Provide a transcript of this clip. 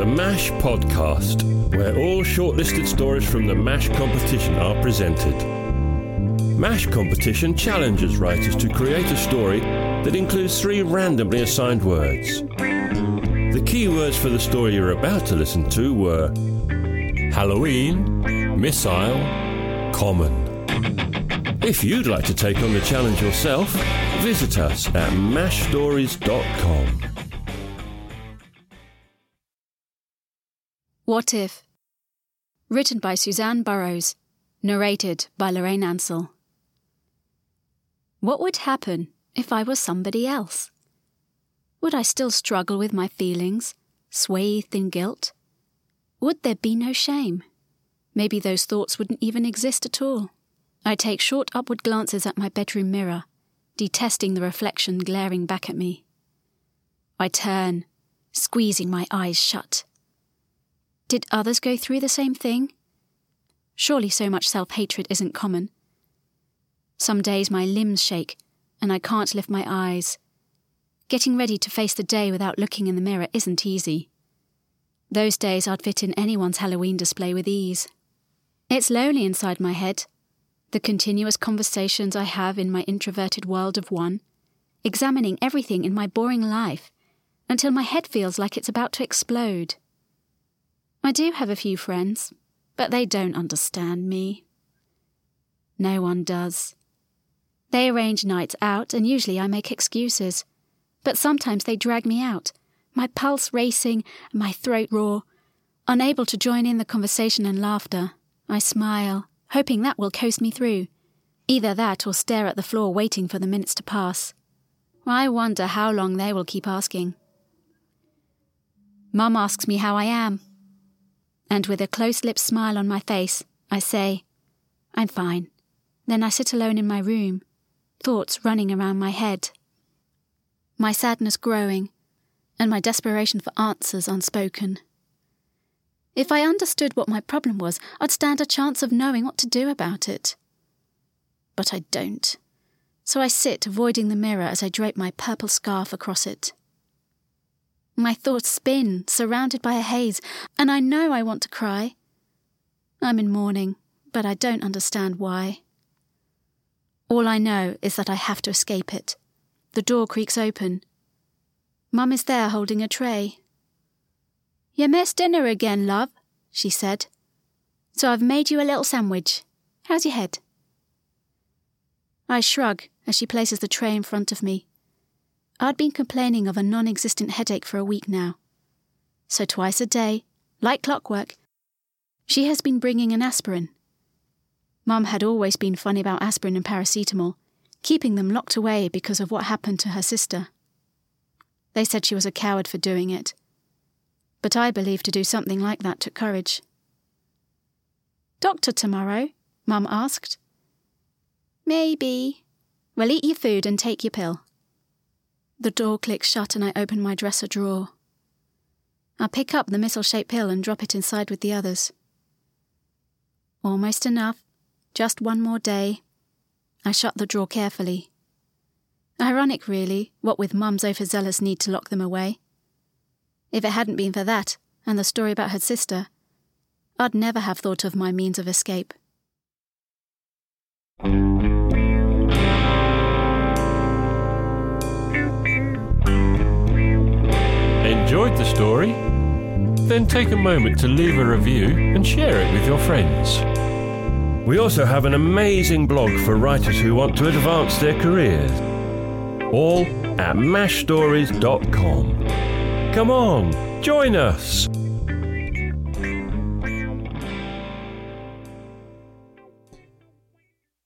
the MASH podcast, where all shortlisted stories from the MASH competition are presented. MASH competition challenges writers to create a story that includes three randomly assigned words. The key words for the story you're about to listen to were Halloween, missile, common. If you'd like to take on the challenge yourself, visit us at mashstories.com. What If? Written by Suzanne Burrows. Narrated by Lorraine Ansell. What would happen if I was somebody else? Would I still struggle with my feelings, swathed in guilt? Would there be no shame? Maybe those thoughts wouldn't even exist at all. I take short upward glances at my bedroom mirror, detesting the reflection glaring back at me. I turn, squeezing my eyes shut. Did others go through the same thing? Surely so much self hatred isn't common. Some days my limbs shake and I can't lift my eyes. Getting ready to face the day without looking in the mirror isn't easy. Those days I'd fit in anyone's Halloween display with ease. It's lonely inside my head, the continuous conversations I have in my introverted world of one, examining everything in my boring life until my head feels like it's about to explode. I do have a few friends, but they don't understand me. No one does. They arrange nights out, and usually I make excuses. But sometimes they drag me out, my pulse racing, my throat raw. Unable to join in the conversation and laughter, I smile, hoping that will coast me through. Either that or stare at the floor waiting for the minutes to pass. I wonder how long they will keep asking. Mum asks me how I am. And with a close lipped smile on my face, I say, I'm fine. Then I sit alone in my room, thoughts running around my head. My sadness growing, and my desperation for answers unspoken. If I understood what my problem was, I'd stand a chance of knowing what to do about it. But I don't. So I sit, avoiding the mirror as I drape my purple scarf across it. My thoughts spin, surrounded by a haze, and I know I want to cry. I'm in mourning, but I don't understand why. All I know is that I have to escape it. The door creaks open. Mum is there holding a tray. You missed dinner again, love, she said. So I've made you a little sandwich. How's your head? I shrug as she places the tray in front of me. I'd been complaining of a non existent headache for a week now. So twice a day, like clockwork, she has been bringing an aspirin. Mum had always been funny about aspirin and paracetamol, keeping them locked away because of what happened to her sister. They said she was a coward for doing it, but I believe to do something like that took courage. Doctor tomorrow? Mum asked. Maybe. Well, eat your food and take your pill. The door clicks shut and I open my dresser drawer. I pick up the missile shaped pill and drop it inside with the others. Almost enough. Just one more day. I shut the drawer carefully. Ironic, really, what with Mum's overzealous need to lock them away. If it hadn't been for that, and the story about her sister, I'd never have thought of my means of escape. Enjoyed the story? Then take a moment to leave a review and share it with your friends. We also have an amazing blog for writers who want to advance their careers. All at mashstories.com. Come on, join us!